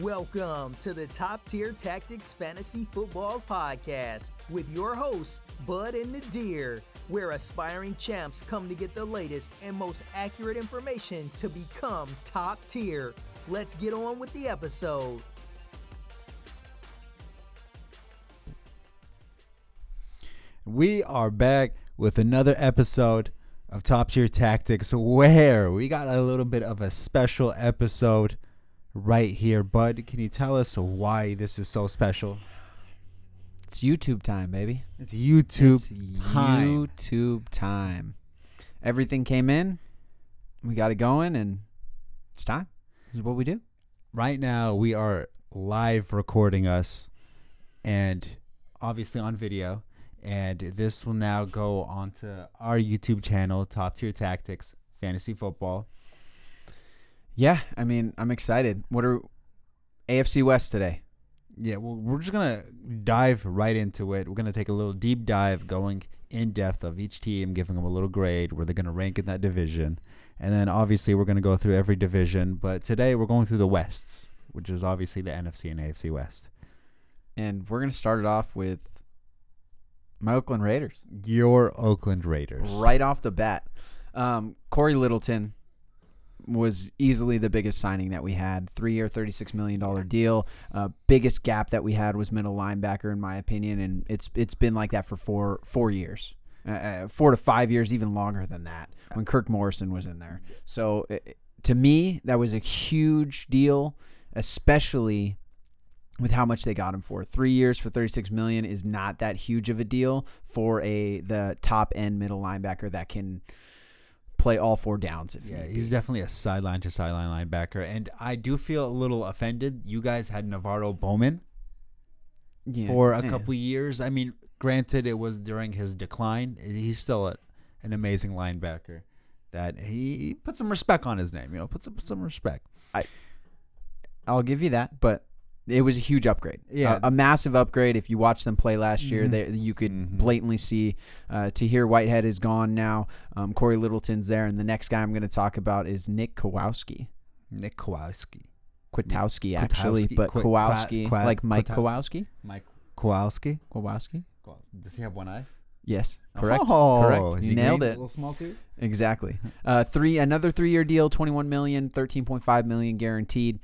Welcome to the Top Tier Tactics Fantasy Football Podcast with your hosts, Bud and Nadir, where aspiring champs come to get the latest and most accurate information to become top tier. Let's get on with the episode. We are back with another episode of Top Tier Tactics where we got a little bit of a special episode right here. Bud, can you tell us why this is so special? It's YouTube time, baby. It's YouTube It's time. YouTube time. Everything came in. We got it going, and it's time. This is what we do. Right now, we are live recording us and obviously on video. And this will now go onto our YouTube channel, Top Tier Tactics Fantasy Football. Yeah, I mean, I'm excited. What are AFC West today? Yeah, well, we're just gonna dive right into it. We're gonna take a little deep dive, going in depth of each team, giving them a little grade where they're gonna rank in that division, and then obviously we're gonna go through every division. But today we're going through the Wests, which is obviously the NFC and AFC West. And we're gonna start it off with my Oakland Raiders. Your Oakland Raiders, Right off the bat, um, Cory Littleton was easily the biggest signing that we had. Three-year, thirty-six million dollar deal. Uh, biggest gap that we had was middle linebacker, in my opinion, and it's it's been like that for four four years, uh, uh, four to five years, even longer than that. When Kirk Morrison was in there, so uh, to me that was a huge deal, especially with how much they got him for. Three years for 36 million is not that huge of a deal for a the top end middle linebacker that can play all four downs. If Yeah, he's be. definitely a sideline to sideline linebacker, and I do feel a little offended. You guys had NaVorro Bowman Yeah, for a yeah. couple years. I mean, granted, it was during his decline. He's still a, an amazing linebacker. That he, put some respect on his name. You know, put some some respect. I I'll give you that, but it was a huge upgrade. Yeah. a, a massive upgrade. If you watched them play last year, Mhm. they, you could Mhm. blatantly see. Uh, Tahir Whitehead is gone now. Um, Cory Littleton's there, and the next guy I'm going to talk about is Nick Kowalski. Nick Kowalski, Kwiatkoski, actually, Kwiatkoski, but Kwa- Kowalski, Kwa- like Mike. Kowalski. Mike Kowalski. Kowalski. Does he have one eye? Yes, correct. Oh, correct. You nailed green? it. A little small too. Exactly. Uh, three another three year deal, twenty one million, thirteen point five million guaranteed.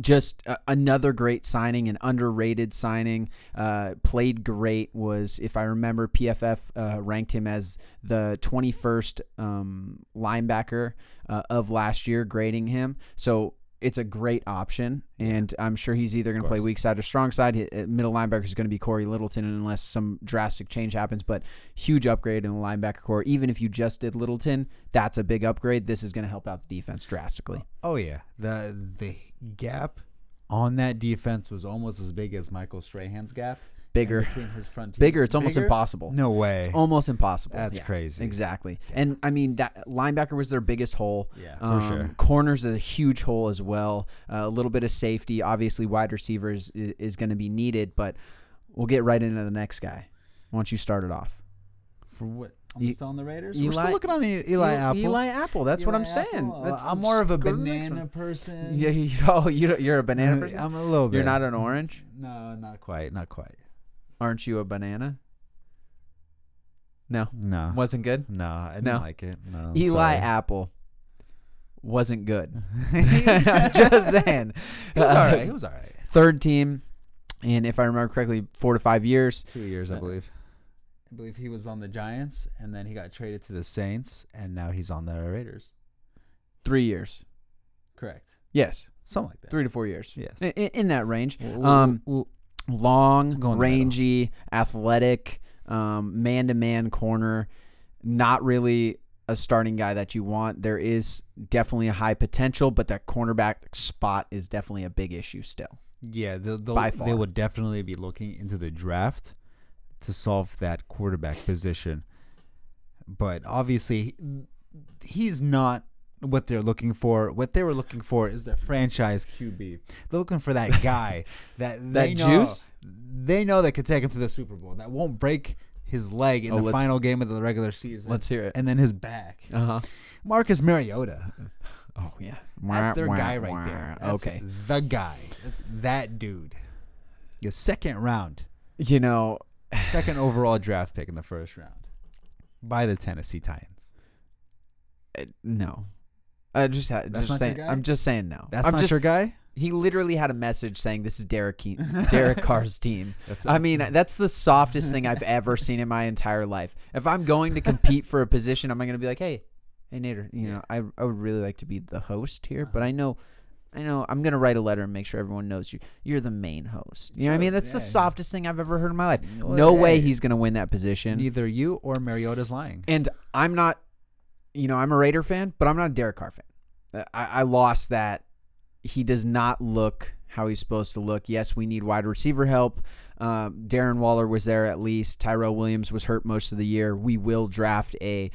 Just uh, another great signing, an underrated signing. Uh, played great. Was if I remember, PFF uh, ranked him as the twenty first um, linebacker uh, of last year, grading him. So it's a great option, and I'm sure he's either going to play weak side or strong side. Uh, Middle linebacker is going to be Cory Littleton, unless some drastic change happens. But huge upgrade in the linebacker core. Even if you just did Littleton, that's a big upgrade. This is going to help out the defense drastically. Oh yeah, the the gap on that defense was almost as big as Michael Strahan's gap. Bigger, between his front bigger. It's almost Bigger? impossible. No way. It's almost impossible. That's Yeah, crazy. Exactly. And I mean that linebacker was their biggest hole. Yeah, for Um, sure. Corners is a huge hole as well. Uh, a little bit of safety. Obviously, wide receivers is, is going to be needed, but we'll get right into the next guy. Why don't you start it off? For what? I'm E- still on the Raiders. We're still looking on Eli Apple. Eli Apple. That's what I'm saying. I'm more of a go to the next banana person. Yeah, you know, you you're a banana Uh, person. I'm a little bit. You're not an orange. No, not quite. Not quite. Aren't you a banana? No, No. wasn't good. No, I didn't No. like it. No. Eli sorry. Apple wasn't good. I'm just saying. was Uh, all right. He was all right. Third team, and if I remember correctly, four to five years. Two years, I Uh, believe. I believe he was on the Giants, and then he got traded to the Saints, and now he's on the Raiders. Three years. Correct. Yes, Something like that. three to four years. Yes. In, in that range. We'll- Um, long, Go in the middle. rangy, athletic, um, man-to-man corner. Not really a starting guy that you want. There is definitely a high potential, but that cornerback spot is definitely a big issue still. Yeah, they'll, they'll, they definitely be looking into the draft to solve that quarterback position. But obviously, he's not what they're looking for. What they were looking for is the franchise QB. They're looking for that guy that they That know, juice? They know that could take him to the Super Bowl. That won't break his leg in Oh, the final game of the regular season. Let's hear it. and then his back. Uh huh. Marcus Mariota. Oh yeah, That's their Wah, guy wah, right there. That's okay, the guy. That's that dude. The second round, you know, second overall draft pick in the first round by the Tennessee Titans. uh, no. I just had That's just not your saying. guy? I'm just saying no. That's I'm not just, your guy. He literally had a message saying this is Derek Ke- Derek Carr's team. That's I mean, that's the softest thing I've ever seen in my entire life. If I'm going to compete for a position, am I'm going to be like, hey, hey Nadir, you know, I I would really like to be the host here, but I know. I know I'm gonna write a letter and make sure everyone knows you. You're the main host. You know what I mean? That's the yeah. softest thing I've ever heard in my life. Well, No way hey. he's gonna win that position. neither you or Mariota's lying. And I'm not, you know, I'm a Raider fan, but I'm not a Derek Carr fan. I, I lost that. He does not look how he's supposed to look. Yes, we need wide receiver help. Um, Darren Waller was there at least. Tyrell Williams was hurt most of the year. We will draft a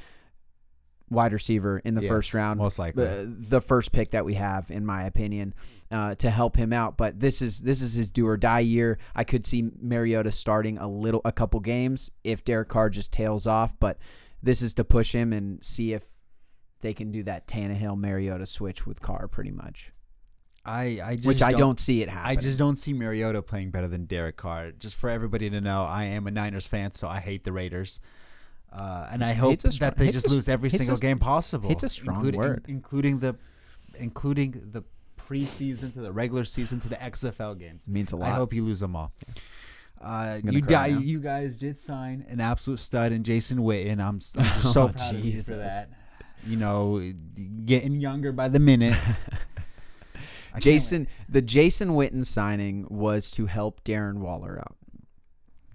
wide receiver in the Yes, first round. most likely. Uh, the first pick that we have, in my opinion, uh, to help him out. But this is this is his do or die year. I could see Mariota starting a little, a couple games if Derek Carr just tails off. But this is to push him and see if they can do that Tannehill Mariota switch with Carr, pretty much. I, I just Which I don't, see it happen. I just don't see Mariota playing better than Derek Carr. Just for everybody to know, I am a Niners fan, so I hate the Raiders. Uh, and I hope Hate's a strong- that they just a- lose every hate's a- single game possible. hate's a strong including, word. including the including the preseason to the regular season to the XFL games. It means a lot. I hope you lose them all. Uh, you cry di- now. you guys did sign an absolute stud in Jason Witten. I'm, I'm just so Oh, proud of you for that. You know, getting younger by the minute. Jason, the Jason Witten signing was to help Darren Waller out.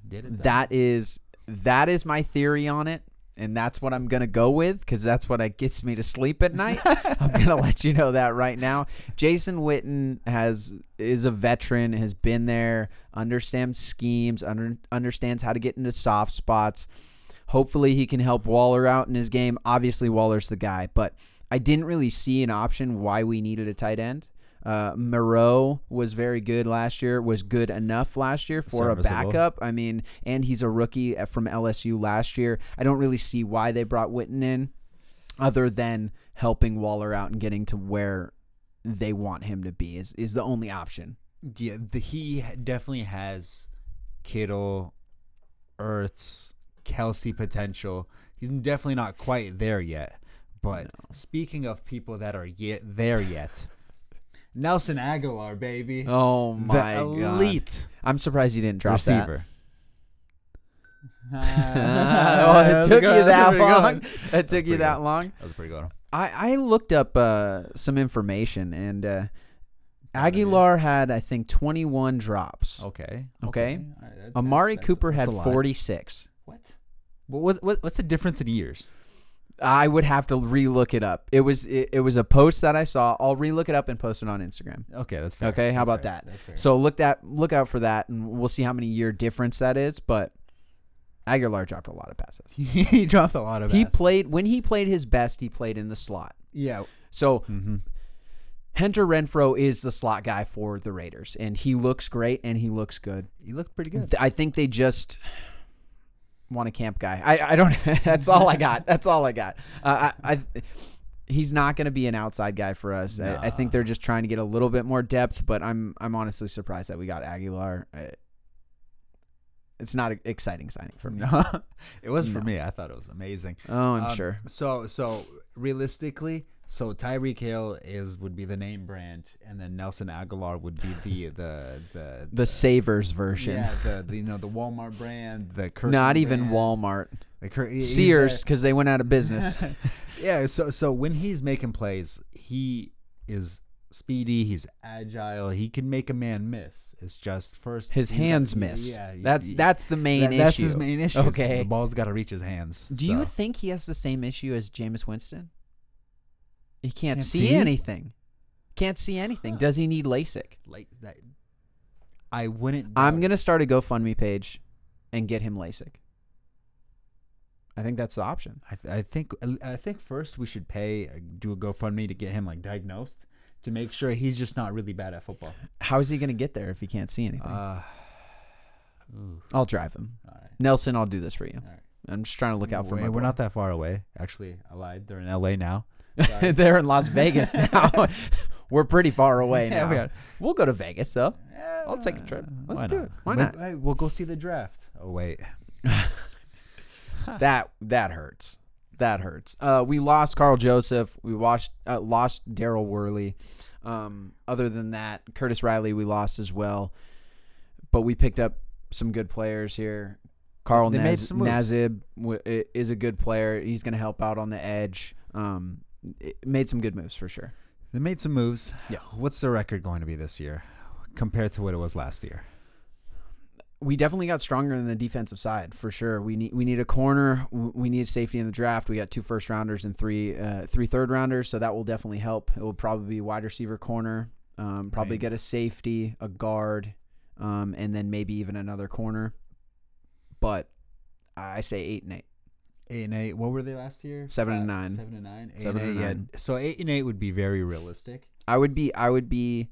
did it That is that is my theory on it, and that's what I'm gonna go with because that's what it gets me to sleep at night. I'm gonna let you know that right now. Jason Witten has is a veteran, has been there, understands schemes, under, understands how to get into soft spots. Hopefully, he can help Waller out in his game. Obviously, Waller's the guy, but I didn't really see an option why we needed a tight end. Uh, Moreau was very good last year. Was good enough last year for a backup. I mean, and he's a rookie uh, from LSU last year. I don't really see why they brought Witten in, other than helping Waller out and getting to where they want him to be. Is is the only option. Yeah, the, he definitely has Kittle, Ertz, Kelce potential. He's definitely not quite there yet. But speaking of people that are yet there yet, Nelson Agholor, baby, Oh my the god! elite I'm surprised you didn't drop that. receiver. oh, it took you that long. It took you that good. long. That was pretty good. I, I looked up uh, some information and uh, Agholor had I think 21 drops. Okay. Okay. All right, that- Amari that's- Cooper that's had a 46. What? What, what, what? What's the difference in years? I would have to relook it up. It was it, it was a post that I saw. I'll relook it up and post it on Instagram. Okay, that's fair. Okay, how That's about fair. that? That's fair. So look that look out for that, and we'll see how many year difference that is. But Agholor dropped a lot of passes. he dropped a lot of. He ass. played when he played his best. He played in the slot. Yeah. So Mm-hmm. Hunter Renfrow is the slot guy for the Raiders, and he looks great and he looks good. He looked pretty good. I think they just want a camp guy. I, I don't. that's all I got. That's all I got. Uh, I, I he's not going to be an outside guy for us. I, I think they're just trying to get a little bit more depth. But I'm I'm honestly surprised that we got Agholor. It's not an exciting signing for me. No, it was for me. I thought it was amazing. Oh, I'm Um, sure. So, so realistically, so Tyreek Hill is would be the name brand, and then Nelson Agholor would be the the the The Savers version. Yeah, the, the you know the Walmart brand, the Kirkland Not even brand, Walmart. the he's Sears, because they went out of business. yeah. So so when he's making plays, he is speedy. He's agile. He can make a man miss. It's just first His hands miss. Yeah, that's that's the main that- issue. That's his main issue. Okay. the ball's got to reach his hands. Do you think he has the same issue as Jameis Winston? He can't, Can't see, see? anything. Can't see anything. Huh. Does he need LASIK? like that? I wouldn't. I'm gonna start a GoFundMe page and get him LASIK. I think that's the option. I, th- I think I think first we should pay uh, do a GoFundMe to get him like diagnosed to make sure he's just not really bad at football. How is he gonna get there if he can't see anything? Uh, ooh, I'll drive him. all right. Nelson, I'll do this for you. All right. I'm just trying to look out for We're, my. we're boy. not that far away. Actually, I lied. They're in LA now. They're in Las Vegas now. We're pretty far away Yeah, now. we are. We'll go to Vegas though. I'll take a trip. Let's do not? it. Why We'll- not? hey, we'll go see the draft. Oh wait. That that hurts. That hurts. Uh, we lost Karl Joseph. We watched uh, lost Daryl Worley. Um, other than that, Curtis Riley we lost as well. But we picked up some good players here. Carl Naz- Nassib w- is a good player. He's going to help out on the edge. Um, made some good moves for sure. They made some moves. Yeah. What's the record going to be this year compared to what it was last year? we definitely got stronger in the defensive side for sure. We need we need a corner. We need safety in the draft. We got two first rounders and three uh, three third rounders, so that will definitely help. It will probably be wide receiver corner. Um, probably Right. get a safety, a guard, um, and then maybe even another corner. But I say eight and eight. Eight and eight. What were they last year? Seven and nine. Seven and nine. Eight Seven and and eight. nine. Yeah. So eight and eight would be very realistic. I would be I would be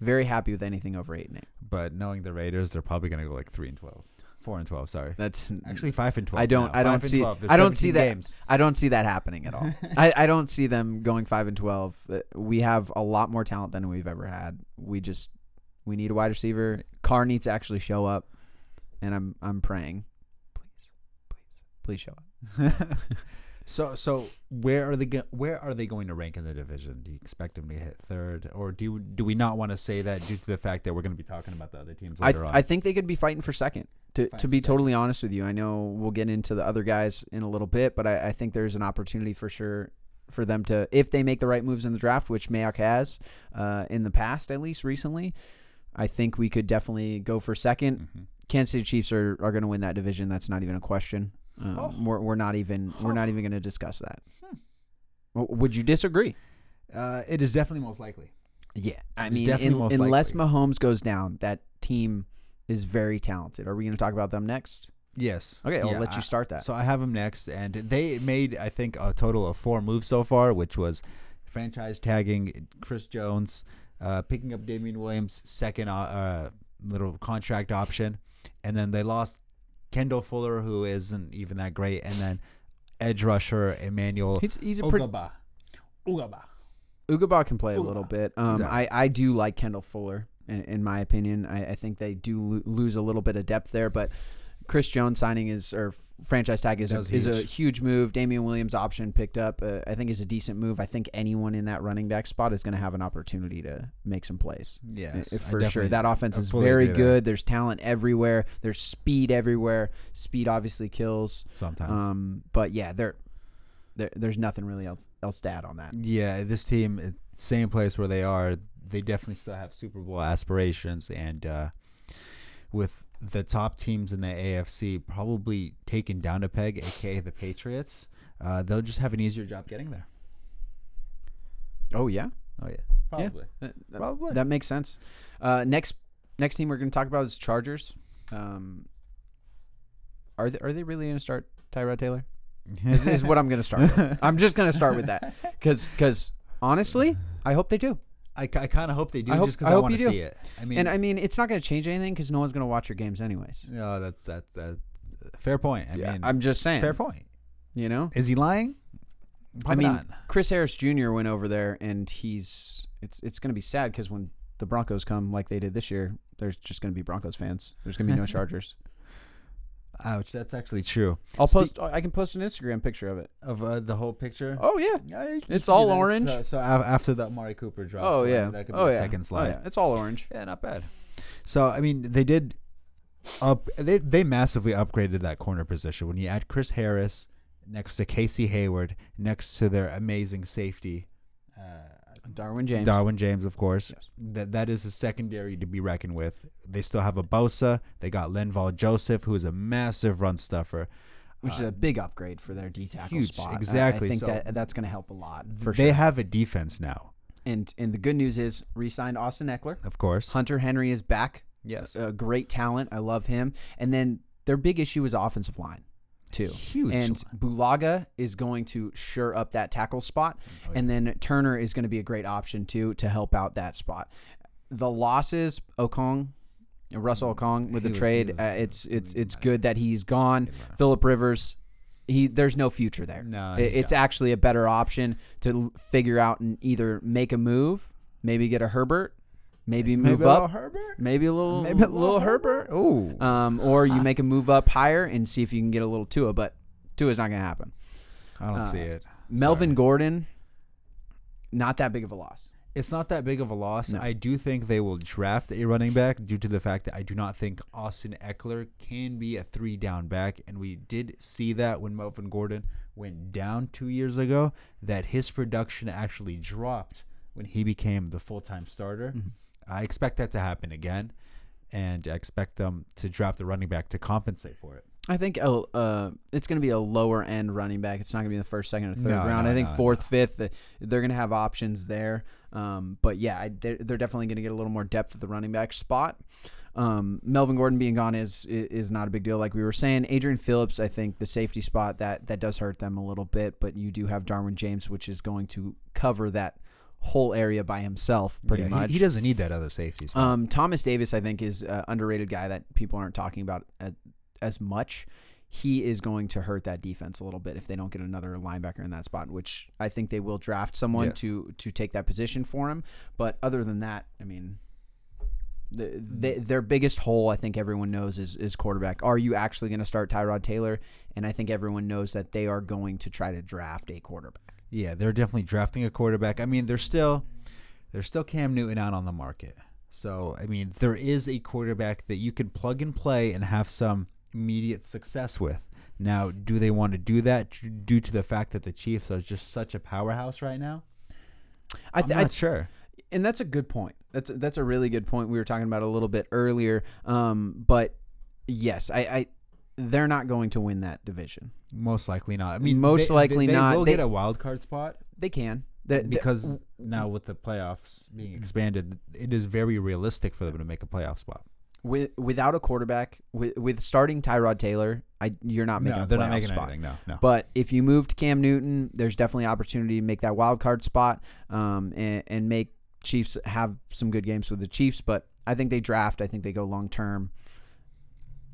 very happy with anything over eight and eight. But knowing the Raiders, they're probably going to go like three and twelve, four and twelve. Sorry. That's Actually, five and twelve. I don't- now. I don't see- 12. I don't see that- Games. I don't see that happening at all. I, I don't see them going five and twelve. Uh, We have a lot more talent than we've ever had. We just we need a wide receiver. Carr needs to actually show up, and I'm I'm praying, please, please, please show up. so so where are they go- where are they going to rank in the division? Do you expect them to hit third, or do you- do we not want to say that due to the fact that we're going to be talking about the other teams I later th- on? I think they could be fighting for second. To Fighting to be second. totally honest with you, I know we'll get into the other guys in a little bit, but I, I think there's an opportunity for sure for them to if they make the right moves in the draft, which Mayock has uh, in the past at least recently. I think we could definitely go for second. Mhm. Kansas City Chiefs are, are going to win that division. That's not even a question. Um, Oh. we're, we're not even we're not even going to discuss that. Hmm. Would you disagree? Uh, it is definitely most likely. Yeah, I mean, in- unless likely. Mahomes goes down, that team is very talented. Are we going to talk about them next? Yes. Okay, I'll Yeah, let you start that. So I have them next, and they made I think a total of four moves so far, which was franchise tagging Chris Jones, uh, picking up Damien Williams' second uh, uh, little contract option, and then they lost Kendall Fuller, who isn't even that great, and then edge rusher Emmanuel He's he's a pretty Ogbah. Ogbah. Ogbah can play a little bit. Um, Exactly. I I do like Kendall Fuller in, in my opinion. I, I think they do lo- lose a little bit of depth there, but Chris Jones signing is or franchise tag is a, is a huge. move. Damien Williams option picked up. Uh, I think is a decent move. I think anyone in that running back spot is going to have an opportunity to make some plays. Yes, I for sure. That offense is very good. There's talent everywhere. There's speed everywhere. Speed obviously kills. Sometimes. Um, but yeah, there, there there's nothing really else else to add on that. Yeah, this team, same place where they are, they definitely still have Super Bowl aspirations, and uh, with the top teams in the AFC probably taken down a peg, aka the Patriots, uh, they'll just have an easier job getting there. Oh yeah, Oh yeah, Yeah. probably. That, that- Probably. that makes sense. Uh, next next team we're going to talk about is Chargers. Um, are they are they really going to start Tyrod Taylor? Is, is what I'm going to start. with. I'm just going to start with that because because honestly, I hope they do. I, I kind of hope they do I hope- just because I, hope want to see it. I mean, and I mean, it's not going to change anything because no one's going to watch your games anyways. no, that's that that fair point. I Yeah, mean, I'm just saying. fair point. You know, Is he lying? Probably mean, not. Chris Harris Jr. went over there, and he's it's it's going to be sad because when the Broncos come like they did this year, there's just going to be Broncos fans. There's going to be no Chargers. Ouch, that's actually true. I'll Speak- post. I can post an Instagram picture of it. Of uh, the whole picture. Oh yeah. Yeah, It's all that. orange. So, so after the Amari Cooper drop. Oh so yeah. that could be oh a yeah. second Oh, slide. yeah. It's all orange. yeah. not bad. So I mean, they did up. They they massively upgraded that corner position when you add Chris Harris next to Casey Hayward next to their amazing safety. Uh, Derwin James. Derwin James, of course. Yes. That that is a secondary to be reckoned with. They still have a Bosa. They got Linval Joseph, who is a massive run stuffer. which is Uh, a big upgrade for their D tackle huge, spot. I- exactly. I, think So- that that's going to help a lot for they sure. have a defense now, and and the good news is, re-signed Austin Ekeler. of course. Hunter Henry is back. Yes, A great talent. I love him. And then their big issue is offensive line, too. huge. And Bulaga is going to sure up that tackle spot. Oh, And then Turner is going to be a great option too to help out that spot. The losses, Okung, Russell Okung with He the was- trade, was- uh, it's it's it's good that he's gone. Philip Rivers, he there's no future there. No, It- it's done. actually a better option to figure out and either make a move, maybe get a Herbert, maybe move Maybe a little up, Herbert. maybe a little Maybe a little, Herbert, Ooh. um, or you make a move up higher and see if you can get a little Tua, but Tua's not going to happen. I don't uh, see it. Melvin Sorry. Gordon, not that big of a loss. It's not that big of a loss. No. I do think they will draft a running back due to the fact that I do not think Austin Ekeler can be a three down back. And we did see that when Melvin Gordon went down two years ago, that his production actually dropped when he became the full time starter. Mm-hmm. I expect that to happen again. And I expect them to draft a running back to compensate for it. I think uh, uh, it's going to be a lower end running back. It's not going to be in the first, second, or third No, round. no, I think no, fourth, fifth, they're going to have options there. Um, but yeah, they're, they're definitely going to get a little more depth at the running back spot. Um, Melvin Gordon being gone is, is is not a big deal, like we were saying. Adrian Phillips, I think the safety spot that that does hurt them a little bit, but you do have Derwin James, which is going to cover that whole area by himself, pretty Yeah, much. He, doesn't need that other safety spot. Um, Thomas Davis, I think, is an underrated guy that people aren't talking about at, as much. He is going to hurt that defense a little bit if they don't get another linebacker in that spot, which I think they will draft someone Yes. to to take that position for him. But other than that, I mean, the, the, their biggest hole, I think everyone knows, is is quarterback. Are you actually going to start Tyrod Taylor? And I think everyone knows that they are going to try to draft a quarterback. Yeah, they're definitely drafting a quarterback. I mean, they're still there's still Cam Newton out on the market. So, I mean, there is a quarterback that you can plug and play and have some immediate success with. Now, do they want to do that due to the fact that the Chiefs are just such a powerhouse right now? I, I'm th- not I sure. and that's a good point. That's that's a really good point. We were talking about a little bit earlier. Um, but yes, I, I they're not going to win that division. Most likely not. I mean, Most they- likely they, not. They will get a wild card spot They can They- they- because now with the playoffs being expanded, it is very realistic for them to make a playoff spot. with, without a quarterback, with with starting Tyrod Taylor, I you're not making No, a they're not making spot. anything. No, no. But if you move to Cam Newton, there's definitely opportunity to make that wild card spot um, and, and make Chiefs have some good games with the Chiefs. But I think they draft. I think they go long term.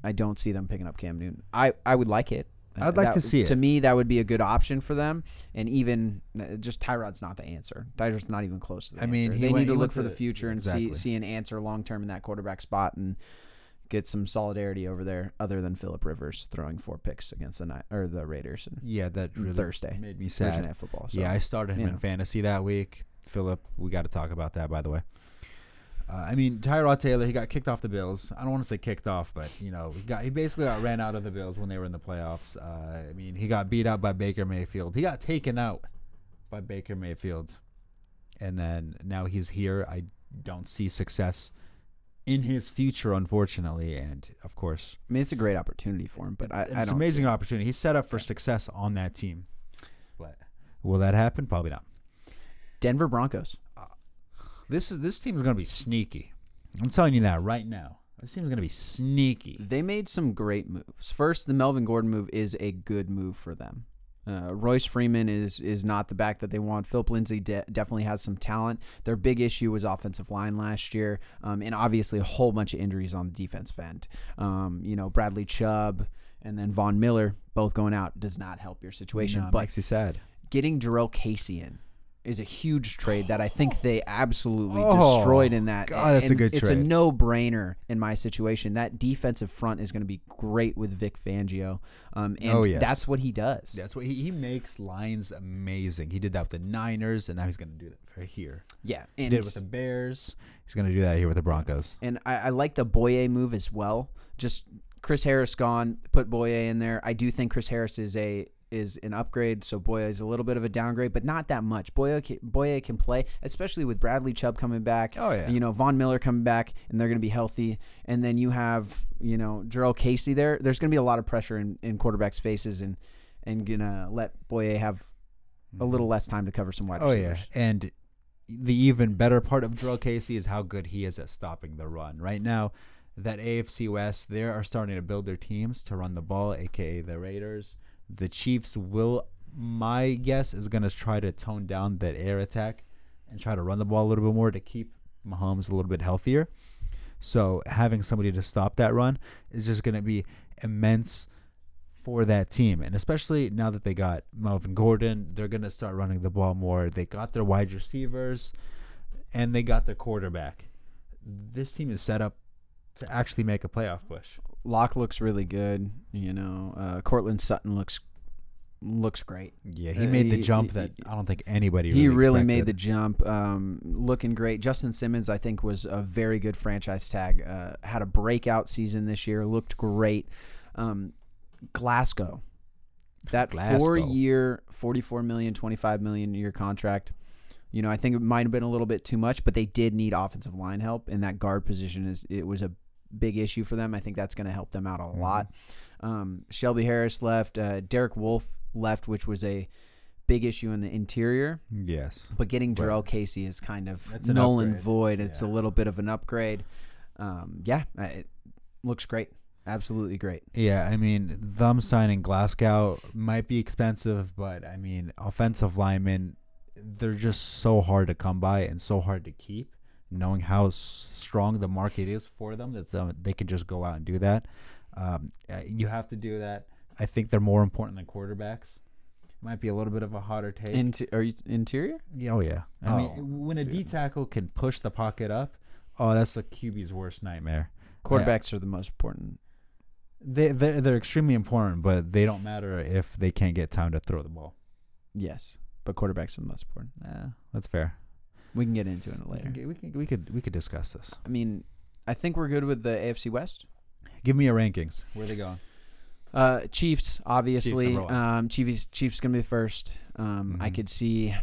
I don't see them picking up Cam Newton. I, I would like it. I'd like That- to see it. To me, that would be a good option for them. And even just Tyrod's not the answer. Tyrod's not even close to the I mean, answer. they went- need to look for the future and exactly. see see an answer long term in that quarterback spot and get some solidarity over there, other than Philip Rivers throwing four picks against the Ni- or the Raiders. And yeah, that mm, really Thursday. made me sad. Thursday. Night Football. So. yeah, I started him you in know. fantasy that week. Philip, we got to talk about that, by the way. Uh, I mean, Tyrod Taylor, he got kicked off the Bills. I don't want to say kicked off, but you know, he got he basically got ran out of the Bills when they were in the playoffs. Uh, I mean, he got beat out by Baker Mayfield. He got taken out by Baker Mayfield, and then now he's here. I don't see success in his future, unfortunately, and of course, I mean, it's a great opportunity for him, but I, it's I an amazing opportunity. He's set up for success on that team, but will that happen? Probably not. Denver Broncos. This is this team's gonna be sneaky. I'm telling you that right now. This team's gonna be sneaky. They made some great moves. First, the Melvin Gordon move is a good move for them. Uh, Royce Freeman is is not the back that they want. Philip Lindsay de- definitely has some talent. Their big issue was offensive line last year, um, and obviously a whole bunch of injuries on the defensive end. Um, you know, Bradley Chubb and then Von Miller both going out does not help your situation. No, it but makes you sad. getting Jurrell Casey in is a huge trade that I think they absolutely Oh, destroyed in that. God, that's a And good It's trade. a no-brainer in my situation. That defensive front is going to be great with Vic Fangio, um, and Oh, yes. that's what he does. That's what he, he makes lines amazing. He did that with the Niners, and now he's gonna do that right here. yeah, He and did it with the Bears. He's gonna do that here with the Broncos. and I, I like the Bouye move as well. Just Chris Harris gone, put Bouye in there. I do think Chris Harris is a is an upgrade, so Bouye is a little bit of a downgrade, but not that much. Bouye can, Bouye can play, especially with Bradley Chubb coming back. Oh, yeah. you know Von Miller coming back, and they're going to be healthy. And then you have you know Jurrell Casey there. There's going to be a lot of pressure in, in quarterbacks' faces, and and gonna let Bouye have a little less time to cover some wide Oh receivers. yeah, and the even better part of Jurrell Casey is how good he is at stopping the run. Right now, that AFC West, they are starting to build their teams to run the ball, aka the Raiders. The Chiefs will, my guess, is going to try to tone down that air attack and try to run the ball a little bit more to keep Mahomes a little bit healthier. So having somebody to stop that run is just going to be immense for that team. And especially now that they got Melvin Gordon, they're going to start running the ball more. They got their wide receivers and they got their quarterback. This team is set up to actually make a playoff push. Lock looks really good. You know, uh, Courtland Sutton looks looks great. Yeah, he Uh, made the he- jump he- that I don't think anybody really he really made the jump. Um, looking great. Justin Simmons, I think, was a very good franchise tag. Uh, had a breakout season this year. Looked great. Um, Glasgow, that Glasgow. four-year, forty-four million, twenty-five million year contract. You know, I think it might have been a little bit too much, but they did need offensive line help, and that guard position is it was a big issue for them. I think that's going to help them out a Mm-hmm. lot. Um, Shelby Harris left. Uh, Derek Wolfe left, which was a big issue in the interior. Yes. But getting Jurrell Casey is kind of null and void. It's a little bit of an upgrade. Um, yeah, it looks great. Absolutely great. Yeah, I mean, them signing Glasgow might be expensive, but I mean, offensive linemen, they're just so hard to come by and so hard to keep. Knowing how strong the market is for them, that the, they can just go out and do that. Um, uh, you have to do that. I think they're more important than quarterbacks. Might be a little bit of a hotter take. Inter- are you interior? Yeah, oh yeah. I Oh, mean, when a D tackle can push the pocket up, oh, that's the QB's worst nightmare. Quarterbacks are the most important. They they're, they're extremely important, but they don't matter if they can't get time to throw the ball. Yes, but quarterbacks are the most important. Yeah, that's fair. We can get into it later. we can we could we could discuss this. I mean, I think we're good with the AFC West. Give me your rankings. Where they going? Uh, Chiefs, obviously. one. um, Chiefs, Chiefs gonna be first. Um, I Mhm. could see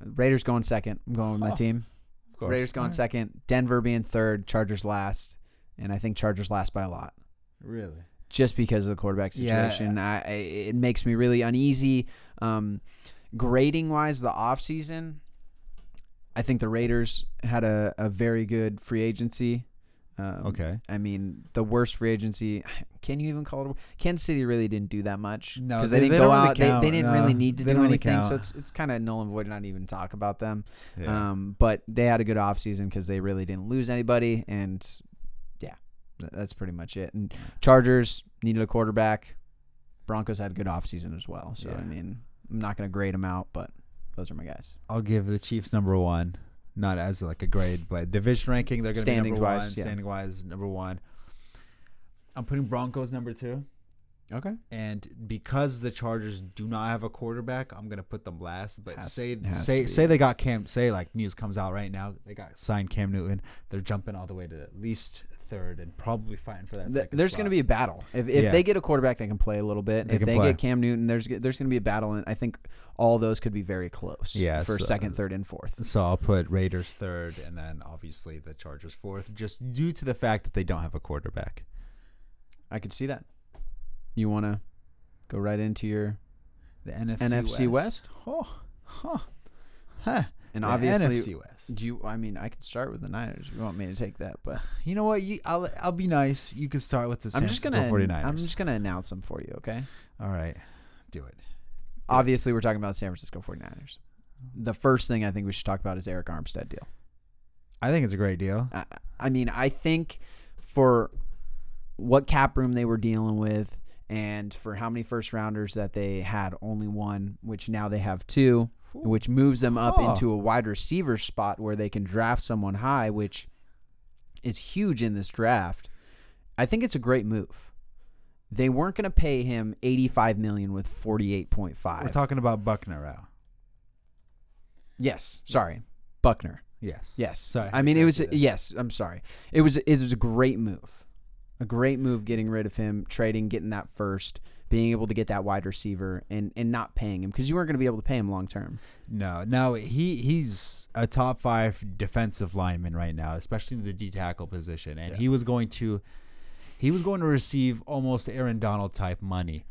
Raiders going second. I'm going with my Oh, team. Of Raiders going second. Denver being third. Chargers last, and I think Chargers last by a lot. Really? just because of the quarterback Yeah. situation. I, I it makes me really uneasy. Um, grading wise, the offseason, I think the Raiders had a, a very good free agency. Um, Okay. I mean, the worst free agency. Can you even call it? Kansas City really didn't do that much No, because they- they, they didn't go really out. They, count. they didn't No, really need to do really anything. So it's it's kind of null and void to not even talk about them. Yeah. Um, but they had a good offseason because they really didn't lose anybody, and yeah, that's pretty much it. And Chargers needed a quarterback. Broncos had a good offseason as well. So Yeah. I mean, I'm not gonna grade them out, but those are my guys. I'll give the Chiefs number one, not as like a grade, but division ranking. They're going to be number Standings-wise, one. yeah. Standing wise, number one. I'm putting Broncos number two. Okay. And because the Chargers do not have a quarterback, I'm gonna put them last. But Has- say say say they got Cam. Say like news comes out right now, they got signed Cam Newton. They're jumping all the way to at least third and probably fighting for that. Th- there's going to be a battle if, if Yeah. they get a quarterback that can play a little bit. They if they play. get Cam Newton, there's there's going to be a battle, and I think all those could be very close. Yeah, for so- second, third, and fourth. So I'll put Raiders third, and then obviously the Chargers fourth, just due to the fact that they don't have a quarterback. I could see that. You want to go right into your The NFC, NFC West? Oh, huh, huh. And The obviously NFC West. Do you? I mean, I can start with the Niners. You want me to take that, but You know what? You, I'll I'll be nice. You can start with the San I'm just Francisco gonna 49ers. I'm just gonna announce them for you. Okay. All right, do it. Obviously, we're talking about the San Francisco 49ers. The first thing I think we should talk about is Arik Armstead deal. I think it's a great deal. I, I mean, I think for what cap room they were dealing with, and for how many first rounders that they had only one, which now they have two, which moves them up Huh. into a wide receiver spot where they can draft someone high, which is huge in this draft. I think it's a great move. They weren't going to pay him 85 million with 48.5. We're talking about Buckner out. Yes, sorry. Buckner. Yes. Yes. Sorry, I mean, it was yes. I'm sorry. It was it was a great move, a great move getting rid of him, trading, getting that first, being able to get that wide receiver, and and not paying him because you weren't going to be able to pay him long term. No, no, he he's a top five defensive lineman right now, especially in the D tackle position, and Yeah. he was going to he was going to receive almost Aaron Donald type money.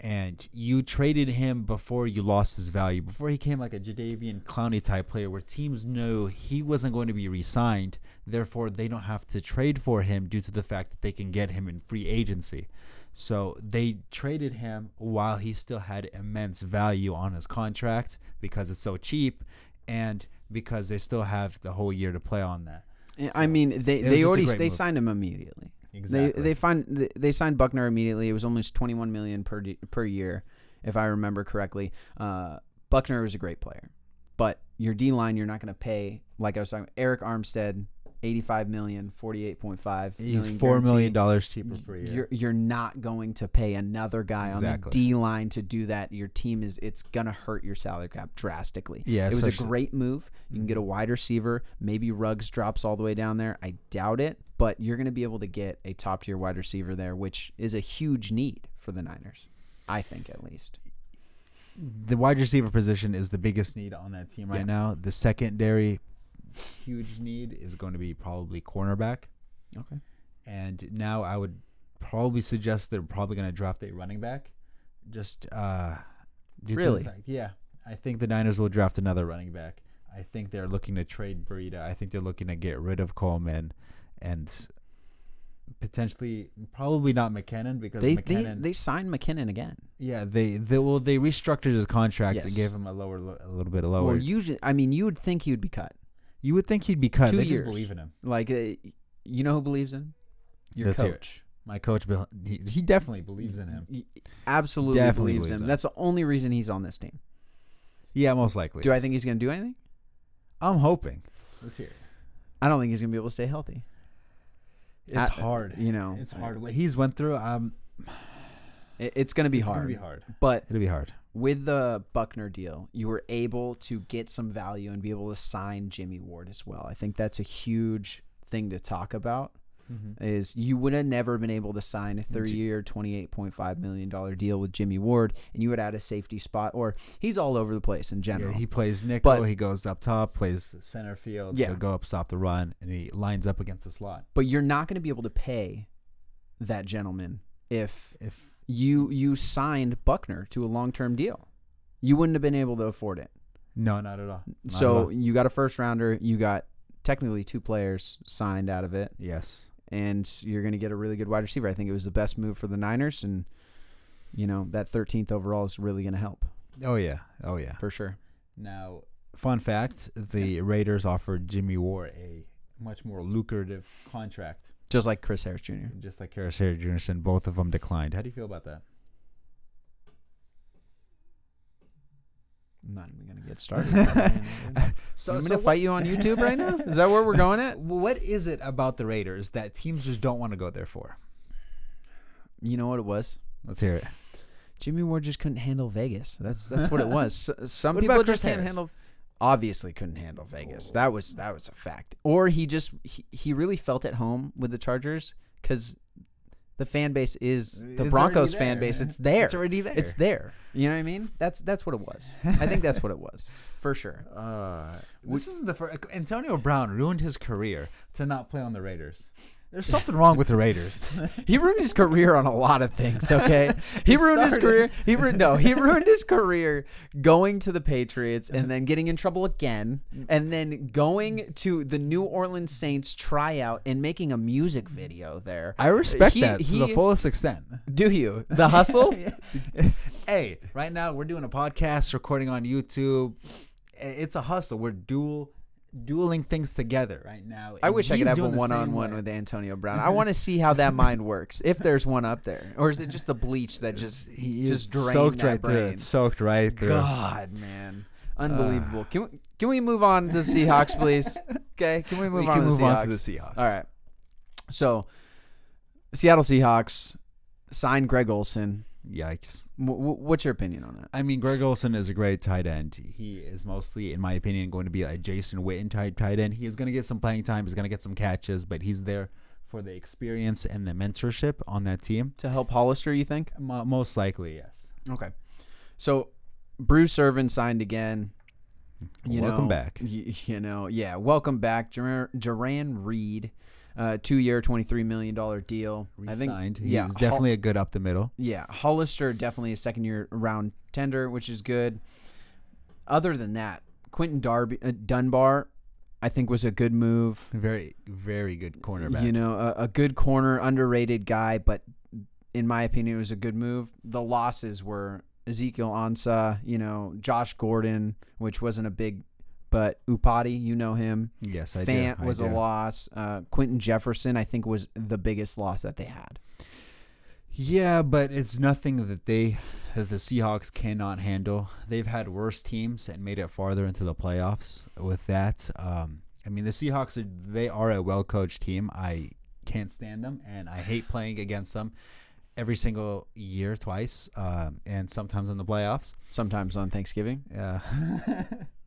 And you traded him before you lost his value, before he came like a Jadeveon Clowney type player, where teams knew he wasn't going to be re-signed. Therefore, they don't have to trade for him due to the fact that they can get him in free agency. So they traded him while he still had immense value on his contract because it's so cheap, and because they still have the whole year to play on that. I mean, they they already they move. signed him immediately. Exactly. They they find they- they signed Buckner immediately. It was almost 21 million per per year, if I remember correctly. Uh, Buckner was a great player, but your D line you're not going to pay like I was talking. Arik Armstead, 85 million, 48.5. He's million four million dollars cheaper per year. You're you're not going to pay another guy on the D line to do that. Your team is it's gonna hurt your salary cap drastically. Yeah, it was a especially- Mm-hmm. great move. You can get a wide receiver. Maybe Ruggs drops all the way down there. I doubt it, but you're gonna be able to get a top tier wide receiver there, which is a huge need for the Niners. I think at least. the wide receiver position is the biggest need on that team right now. The secondary huge need is going to be probably cornerback. Okay. And now I would probably suggest they're probably going to draft a running back. Just uh, due to the Really? fact- yeah. I think the Niners will draft another running back. I think they're looking to trade Breida. I think they're looking to get rid of Coleman and potentially probably not McKinnon because They, they they signed McKinnon again. yeah they they well they restructured his contract Yes. and gave him a lower a little bit lower. Well, usually, I mean, you would think he would be cut. You would think he'd be cut. Two they years. just believe in him. Like, uh, you know who believes in him? Your Let's hear it. coach. My coach, Bill, he, he definitely believes in him. Y- Absolutely Definitely believes, believes him. in That's the only reason he's on this team. Yeah, most likely. Do I think he's going to do anything? I'm hoping. Let's hear. it. I don't think he's going to be able to stay healthy. It's Uh, hard. You know, It's hard. What he's went through, um, It- it's going to be hard. it's hard. gonna be hard. But It'll be hard. With the Buckner deal, you were able to get some value and be able to sign Jimmy Ward as well. I think that's a huge thing to talk about. Mm-hmm. Is you would have never been able to sign a three-year, twenty-eight point five million dollar deal with Jimmy Ward, and you would add a safety spot, or he's all over the place in general. Yeah, he plays nickel. But- he goes up top, plays center field. Yeah. He'll go up, stop the run, and he lines up against the slot. but you're not going to be able to pay that gentleman if If you you signed Buckner to a long term deal. You wouldn't have been able to afford it. no, not at all. Not at so all. you got a first rounder, you got technically two players signed out of it, yes, and you're going to get a really good wide receiver. I think it was the best move for the Niners, and you know that 13th overall is really going to help oh yeah, oh yeah. for sure. Now, fun fact: the Raiders offered Jimmy Ward a much more lucrative contract, Just like Chris Harris Jr. just like Chris Harris Jr. and both of them declined. How do you feel about that? I'm not even going to get started. So, I'm going to fight you on YouTube right now. Is that where we're going at? What is it about the Raiders that teams just don't want to go there for? You know what it was? Let's hear it. Jimmy Ward just couldn't handle Vegas. That's that's what it was. Some What people just Chris can't Harris? handle. Obviously, couldn't handle Vegas. That was that was a fact. Or he just he, he really felt at home with the Chargers because the fan base is the It's Broncos already fan there. base. It's there. It's already there. It's there. You know what I mean? That's that's what it was. I think that's what it was for sure. Uh, this isn't the first. Antonio Brown ruined his career to not play on the Raiders. There's something wrong with the Raiders. He ruined his career on a lot of things. Okay, he ruined his career. He ru- no, he ruined his career going to the Patriots and then getting in trouble again, and then going to the New Orleans Saints tryout and making a music video there. I respect He- that to the fullest extent. Do you the hustle? hey, right now we're doing a podcast, recording on YouTube. It's a hustle. We're dual, dueling things together right now. I wish I could have a the same one-on-one with Antonio Brown. I want to see how that mind works. If there's one up there, or is it just the bleach that just He just drained soaked right through. It. Soaked right through. God, man, unbelievable. can we can we move on to the Seahawks, please? Okay, can we move we on can to move on to the Seahawks. All right. So, Seattle Seahawks signed Greg Olsen. Yikes. W- what's your opinion on that? I mean, Greg Olsen is a great tight end. He is mostly, in my opinion, going to be a Jason Witten type tight end. He is going to get some playing time. He's going to get some catches, but he's there for the experience and the mentorship on that team. To help Hollister, you think? Mo- most likely, yes. Okay. So, Bruce Irvin signed again. You Welcome know, back. y- You know, yeah, welcome back, Jar- Jarran Reed, uh, two-year, twenty-three million dollar deal. I think, Resigned. He's yeah, Hol- definitely a good up the middle. Yeah, Hollister definitely a second year round tender, which is good. Other than that, Quentin Darby uh, Dunbar, I think was a good move. Very, very good cornerback. You know, a, a good corner, underrated guy, but in my opinion, it was a good move. The losses were Ezekiel Ansah, you know, Josh Gordon, which wasn't a big but Upati, you know him. Yes, I Fant do. I was a loss. Uh, Quinton Jefferson, I think, was the biggest loss that they had. Yeah, but it's nothing that they that the Seahawks cannot handle. They've had worse teams and made it farther into the playoffs with that. Um, I mean, the Seahawks are they are a well coached team. I can't stand them, and I hate playing against them every single year, twice, um, and sometimes in the playoffs. Sometimes on Thanksgiving. Yeah.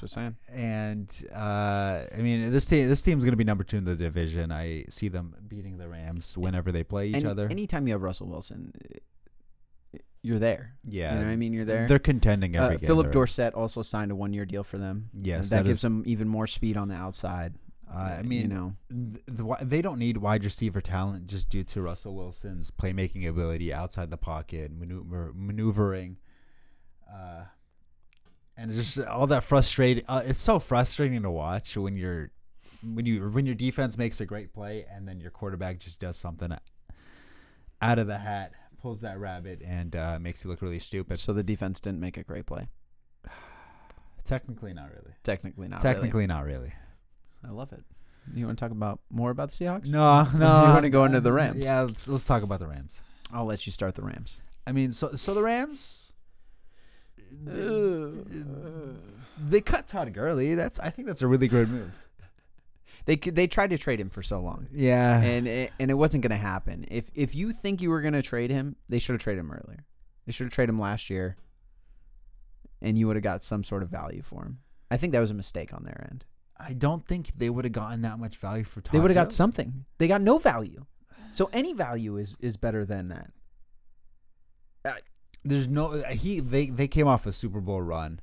Just saying. and uh, I mean, this team this team's gonna be number two in the division. I see them beating the Rams whenever they play each Any- other. Anytime you have Russell Wilson, uh, you're there. yeah, You know what I mean? You're there. They're contending every Uh, game. Phillip Dorsett also signed a one-year deal for them. Yes, that, that gives is- them even more speed on the outside. Uh, I mean, you know, th- the, they don't need wide receiver talent just due to Russell Wilson's playmaking ability outside the pocket, maneuver, maneuvering, uh, and it's just all that frustrating. Uh, it's so frustrating to watch when you're when you when your defense makes a great play and then your quarterback just does something out of the hat, pulls that rabbit, and uh, makes you look really stupid. so the defense didn't make a great play. Technically, not really. Technically, not Technically, not really. really. I love it. You want to talk about more about the Seahawks? No, no. You wanna go into the Rams? Yeah, let's let's talk about the Rams. I'll let you start the Rams. I mean, so so the Rams, they cut Todd Gurley. That's I think that's a really good move. They could- they tried to trade him for so long, Yeah, and it, and it wasn't going to happen. If if you think you were going to trade him, they should have traded him earlier. They should have traded him last year, and you would have got some sort of value for him. I think that was a mistake on their end. I don't think they would have gotten that much value for Todd. They would have got something. They got no value. So any value is is better than that. There's no he. They they came off a Super Bowl run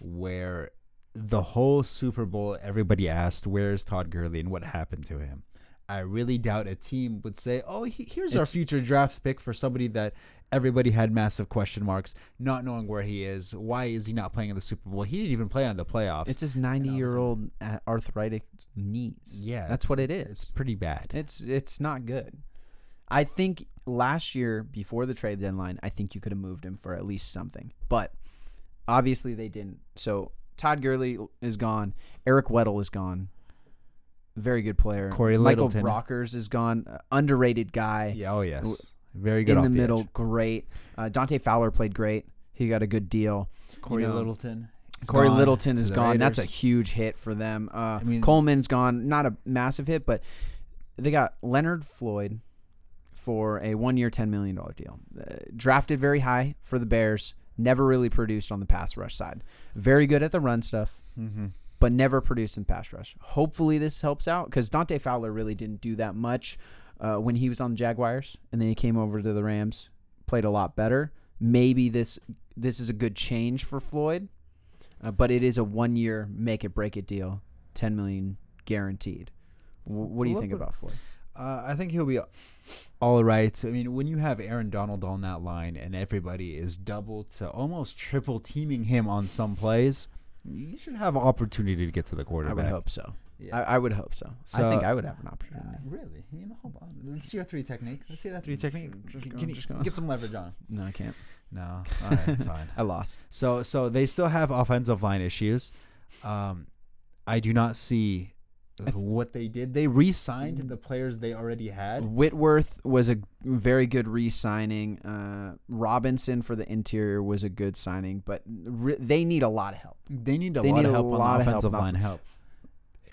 where the whole Super Bowl everybody asked where's Todd Gurley and what happened to him. I really doubt a team would say, "Oh, he, here's our future draft pick for somebody that everybody had massive question marks, not knowing where he is. Why is he not playing in the Super Bowl? He didn't even play on the playoffs. It's his 90 year old arthritic knees. yeah, that's what it is. It's pretty bad. It's it's not good. I think last year before the trade deadline, I think you could have moved him for at least something. But obviously they didn't. So Todd Gurley is gone. Eric Weddle is gone. Very good player. Cory Littleton. Michael Littleton. Brockers is gone. Uh, underrated guy. yeah, oh yes, very good in off the the middle, edge. great. Uh, Dante Fowler played great. He got a good deal. Cory know, Littleton. is Cory gone Littleton is the gone. That's a huge hit for them. Uh, I mean- Coleman's gone. Not a massive hit, but they got Leonard Floyd for a one-year, ten million dollar deal. Uh, drafted very high for the Bears. Never really produced on the pass rush side. Very good at the run stuff, Mhm. but never produced in pass rush. Hopefully, this helps out because Dante Fowler really didn't do that much uh, when he was on the Jaguars, and then he came over to the Rams, played a lot better. Maybe this this is a good change for Floyd, uh, but it is a one year make it break it deal, ten million guaranteed. W- what do you think bit- about Floyd? Uh, I think he'll be all right. I mean, when you have Aaron Donald on that line and everybody is double to almost triple teaming him on some plays, you should have an opportunity to get to the quarterback. I would hope so. Yeah. I, I would hope so. I think I would have an Uh, opportunity. really? You know, hold on. Let's see your three technique. Let's see that three technique. Just Can- go- can you get some leverage on him? No, I can't. No. All right, fine. I lost. So so they still have offensive line issues. Um, I do not see what they did. They re-signed the players they already had. Whitworth was a very good re-signing. Uh, Robinson for the interior was a good signing, but re- they need a lot of help. They need a They lot need of a help lot on the offensive line help.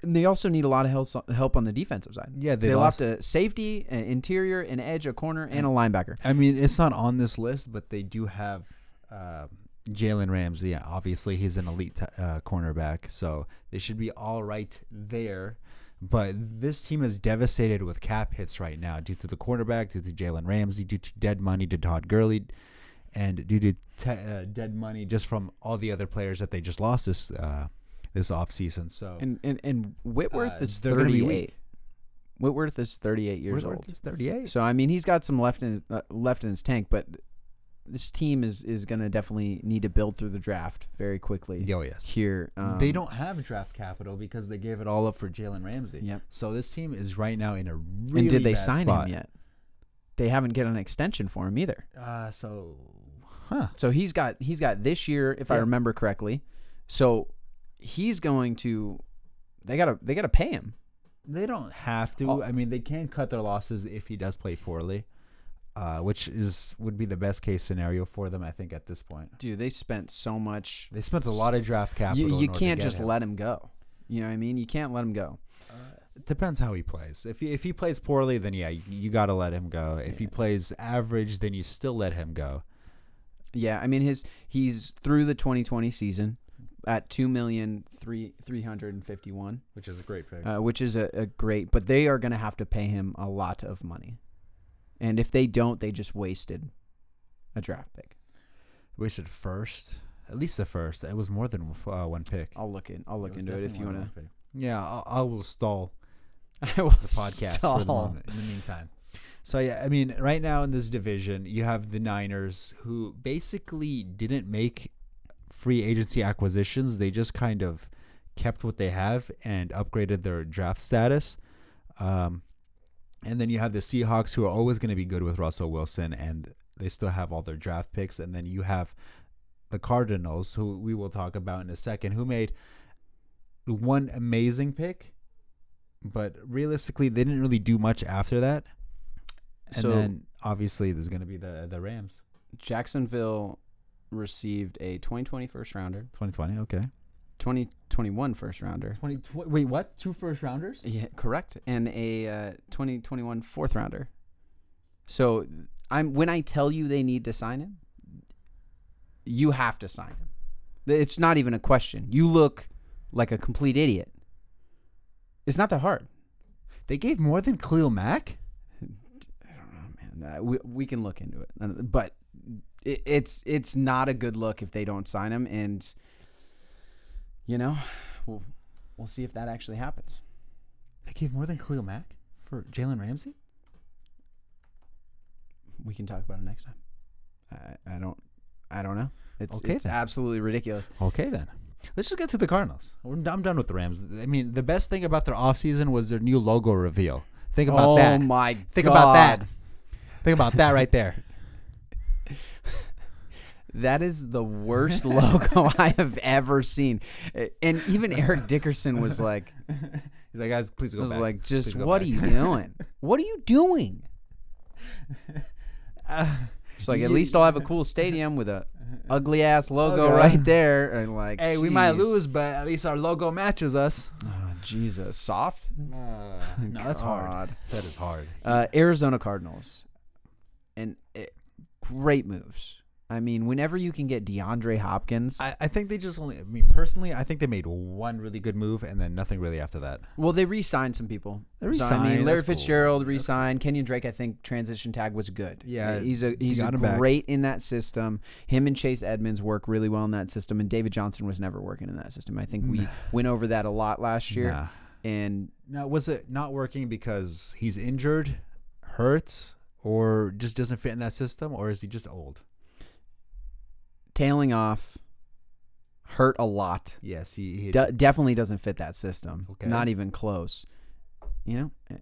And they also need a lot of help help on the defensive side. Yeah, They, they, left lost. a safety, an interior, an edge, a corner, and a linebacker. I mean, it's not on this list, but they do have uh, Jalen Ramsey. Yeah, obviously, he's an elite t- uh, cornerback, so they should be all right there. But this team is devastated with cap hits right now due to the quarterback, due to Jalen Ramsey, due to dead money to Todd Gurley, and due to te- uh, dead money just from all the other players that they just lost this uh, this offseason. So And and, and Whitworth Uh, is be 38. Whitworth is 38 years Whitworth old. is 38. So I mean, he's got some left in uh, left in his tank, but this team is is going to definitely need to build through the draft very quickly. Oh yes. Here, um, they don't have draft capital because they gave it all up for Jalen Ramsey. Yep. So this team is right now in a really and did they sign spot. him yet? They haven't get an extension for him either. Uh, so, huh? So he's got he's got this year, if I remember correctly. So he's going to. They gotta they gotta pay him. They don't have to. Oh. I mean, they can cut their losses if he does play poorly, uh, which is would be the best case scenario for them. I think at this point, Dude, they spent so much. they spent a lot of draft capital. You, you can't just him. let him go. You know what I mean? You can't let him go. It depends how he plays. If he, if he plays poorly, then yeah, you, you got to let him go. If he plays average, then you still let him go. Yeah, I mean his he's through the 2020 season at two million three three hundred and fifty one, Which is a great pick. uh, which is a, a great. But they are going to have to pay him a lot of money, and if they don't, they just wasted a draft pick. Wasted first, at least the first. It was more than uh, one pick. I'll look in. I'll look was into it if you want pick. Yeah, I'll, I will stall. I will the podcast for the stall. moment. In the meantime, so yeah, I mean, right now in this division, you have the Niners who basically didn't make free agency acquisitions. They just kind of kept what they have and upgraded their draft status. Um, and then you have the Seahawks who are always going to be good with Russell Wilson, and they still have all their draft picks. And then you have the Cardinals, who we will talk about in a second, who made one amazing pick, but realistically, they didn't really do much after that. And So- then obviously, there's going to be the the Rams. Jacksonville received a 2020 first rounder, 2020, okay. 2021 first rounder. 20, tw- wait, what? Two first rounders? Yeah, correct. And a uh, 2021 fourth rounder. So I'm when I tell you they need to sign him, you have to sign him. It's not even a question. You look like a complete idiot. It's not that hard. They gave more than Khalil Mack? I don't know, man. Uh, we we can look into it, but it, it's it's not a good look if they don't sign him, and you know, we'll we'll see if that actually happens. They gave more than Khalil Mack for Jalen Ramsey? We can talk about it next time. I, I don't I don't know. It's Okay, it's then. absolutely ridiculous. Okay, then. Let's just get to the Cardinals. We're- I'm done with the Rams. I mean, the best thing about their offseason was their new logo reveal. Think about oh that. Oh my Think about that. Think about that right there. That is the worst logo I have ever seen. Uh, And even Eric Dickerson was like He's like, guys, please go was back. like just what back." are you doing? what are you doing? Uh, It's like at least I'll have a cool stadium with a ugly ass logo Okay. right there. And like, hey, we might lose, but at least our logo matches us. Oh, Jesus, soft. no, that's hard. That is hard. Uh, Arizona Cardinals, and it, great moves. I mean, whenever you can get DeAndre Hopkins, I, I think they just only. I mean, personally, I think they made one really good move and then nothing really after that. well, they re-signed some people. They So, I mean, Larry cool. Fitzgerald That's re-signed. Kenyan Drake, I think transition tag was good. Yeah, he's a he's a him back. great in that system. Him and Chase Edmonds work really well in that system, and David Johnson was never working in that system. I think we went over that a lot last year. Nah. And Now, was it not working because he's injured, hurt, or just doesn't fit in that system, or is he just old? Tailing off hurt a lot. Yes, he. he De- definitely doesn't fit that system. Okay. Not even close. You know, Eh,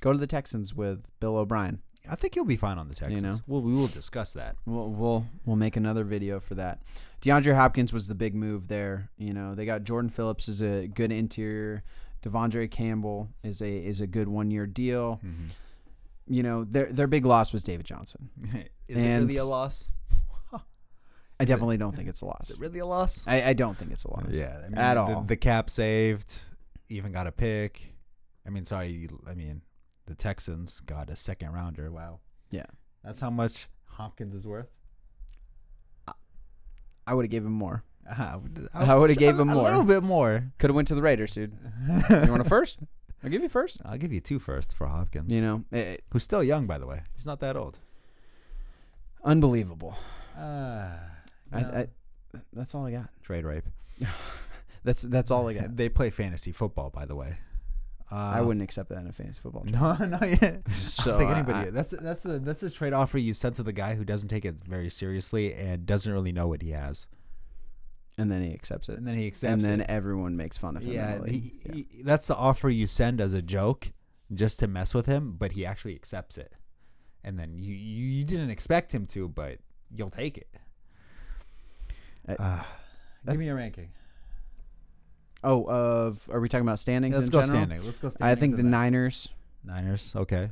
go to the Texans with Bill O'Brien. I think he'll be fine on the Texans. You know? Well, we will discuss that. We'll we'll we'll make another video for that. DeAndre Hopkins was the big move there. You know, they got Jordan Phillips is a good interior. De'Vondre Campbell is a is a good one year deal. You know, their their big loss was David Johnson. is And- it really a loss? I definitely don't think it's a loss. Is it really a loss? I, I don't think it's a loss. Yeah, I mean, at the, all. The cap saved, even got a pick. I mean, sorry, I mean, the Texans got a second rounder. Wow, Yeah. that's how much Hopkins is worth. I would have gave him more. I would I would've gave him a more. A little bit more. Could have went to the Raiders, dude. You want a first? I'll give you first. I'll give you two firsts for Hopkins. You know, eh, who's still young, by the way. He's not that old. unbelievable. Uh, I, I, that's all I got. trade rape. That's that's all I got. They play fantasy football, by the way. Uh, I wouldn't accept that in a fantasy football. team. No, no, yeah. So I think anybody. I- that's that's a that's a trade offer you send to the guy who doesn't take it very seriously and doesn't really know what he has, and then he accepts it, and then he accepts it. and then it. everyone makes fun of him. Yeah, he, Yeah. he- that's the offer you send as a joke, just to mess with him. But he actually accepts it, and then you you, you didn't expect him to, but you'll take it. Uh, give me a ranking. Oh, of are we talking about standings? Let's in go general? standing. Let's go standing. I think the then- Niners, Niners. Okay.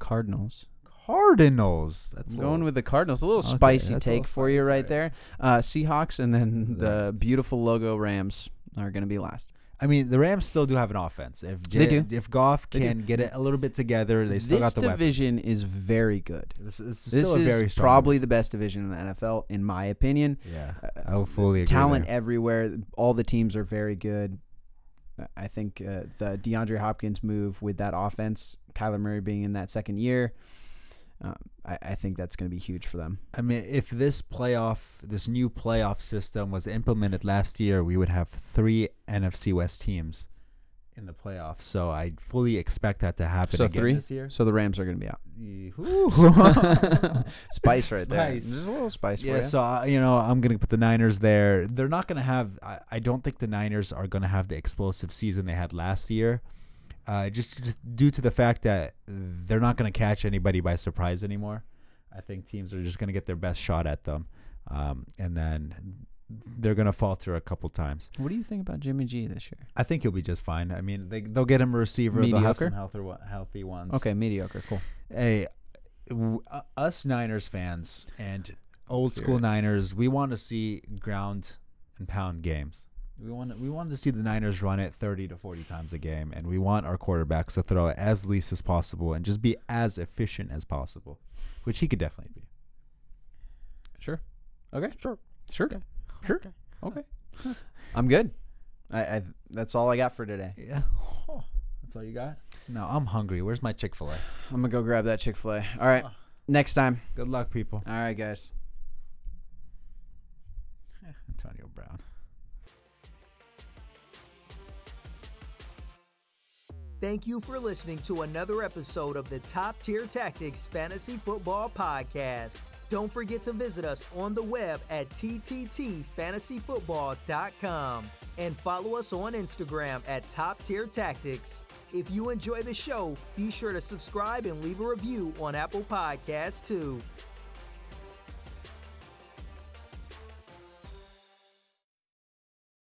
Cardinals. Cardinals. That's I'm going little- with the Cardinals. A little Okay, spicy take little for you right right. there. Uh, Seahawks and then The the beautiful logo Rams are going to be last. I mean, the Rams still do have an offense. If They do. if Goff They do. can get it a little bit together, they still this got the weapons. This division is very good. This, this is This still a very strong probably the best division in the NFL, in my opinion. Uh, Yeah, I will fully agree. Talent there. everywhere. All the teams are very good. Uh, I think uh, the DeAndre Hopkins move with that offense, Kyler Murray being in that second year, uh, I, I think that's going to be huge for them. I mean, if this playoff, this new playoff system was implemented last year, we would have three NFC West teams in the playoffs. So I fully expect that to happen So again three? this year. So the Rams are going to be out. Spice right there. There's a little spice for Yeah, you. so uh, you know I'm gonna put the Niners there. They're not gonna have. I, I don't think the Niners are gonna have the explosive season they had last year, uh, just, due to the fact that they're not gonna catch anybody by surprise anymore. I think teams are just gonna get their best shot at them, um, and then they're gonna falter a couple times. What do you think about Jimmy G this year? I think he'll be just fine. I mean, they they'll get him a receiver. They'll have Mediocre? some healthy healthy ones. Okay, mediocre. Cool. hey, w- uh, us Niners fans and old Let's school. Niners, we want to see ground and pound games. We want we want to see the Niners run it 30 to 40 times a game, and we want our quarterbacks to throw it as least as possible and just be as efficient as possible, which he could definitely be. Sure. Okay. Sure. Sure. Okay. Sure. Okay. I'm good. I, I that's all I got for today. Yeah, that's all you got. No, I'm hungry. Where's my Chick Fil A? I'm gonna go grab that Chick Fil A. All right. Ah. Next time. Good luck, people. All right, guys. Antonio Thank you for listening to another episode of the Top Tier Tactics Fantasy Football Podcast. Don't forget to visit us on the web at tttfantasyfootball.com and follow us on Instagram at Top Tier Tactics. If you enjoy the show, be sure to subscribe and leave a review on Apple Podcasts too.